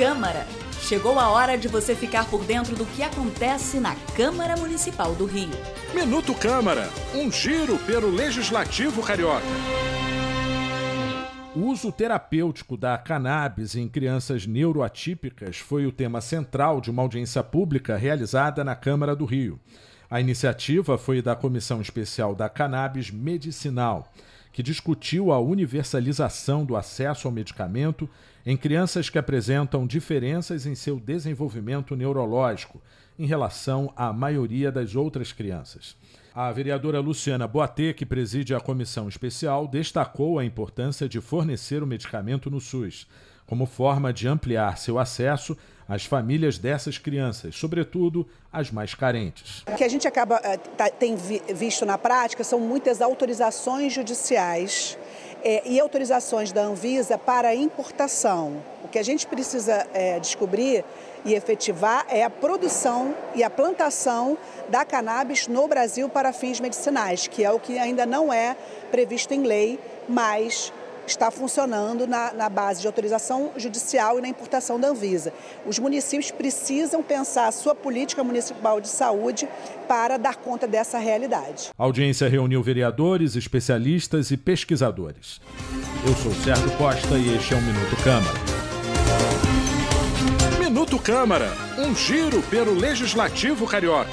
Câmara. Chegou a hora de você ficar por dentro do que acontece na Câmara Municipal do Rio. Minuto Câmara, um giro pelo Legislativo Carioca. O uso terapêutico da cannabis em crianças neuroatípicas foi o tema central de uma audiência pública realizada na Câmara do Rio. A iniciativa foi da Comissão Especial da Cannabis Medicinal, que discutiu a universalização do acesso ao medicamento em crianças que apresentam diferenças em seu desenvolvimento neurológico em relação à maioria das outras crianças. A vereadora Luciana Boatê, que preside a comissão especial, destacou a importância de fornecer o medicamento no SUS, como forma de ampliar seu acesso às famílias dessas crianças, sobretudo as mais carentes. O que a gente acaba eh, tá, tem visto na prática são muitas autorizações judiciais é, e autorizações da Anvisa para importação. O que a gente precisa é, descobrir e efetivar é a produção e a plantação da cannabis no Brasil para fins medicinais, que é o que ainda não é previsto em lei, mas está funcionando na, na, base de autorização judicial e na importação da Anvisa. Os municípios precisam pensar a sua política municipal de saúde para dar conta dessa realidade. A audiência reuniu vereadores, especialistas e pesquisadores. Eu sou Sérgio Costa e este é o Minuto Câmara. Minuto Câmara, um giro pelo Legislativo Carioca.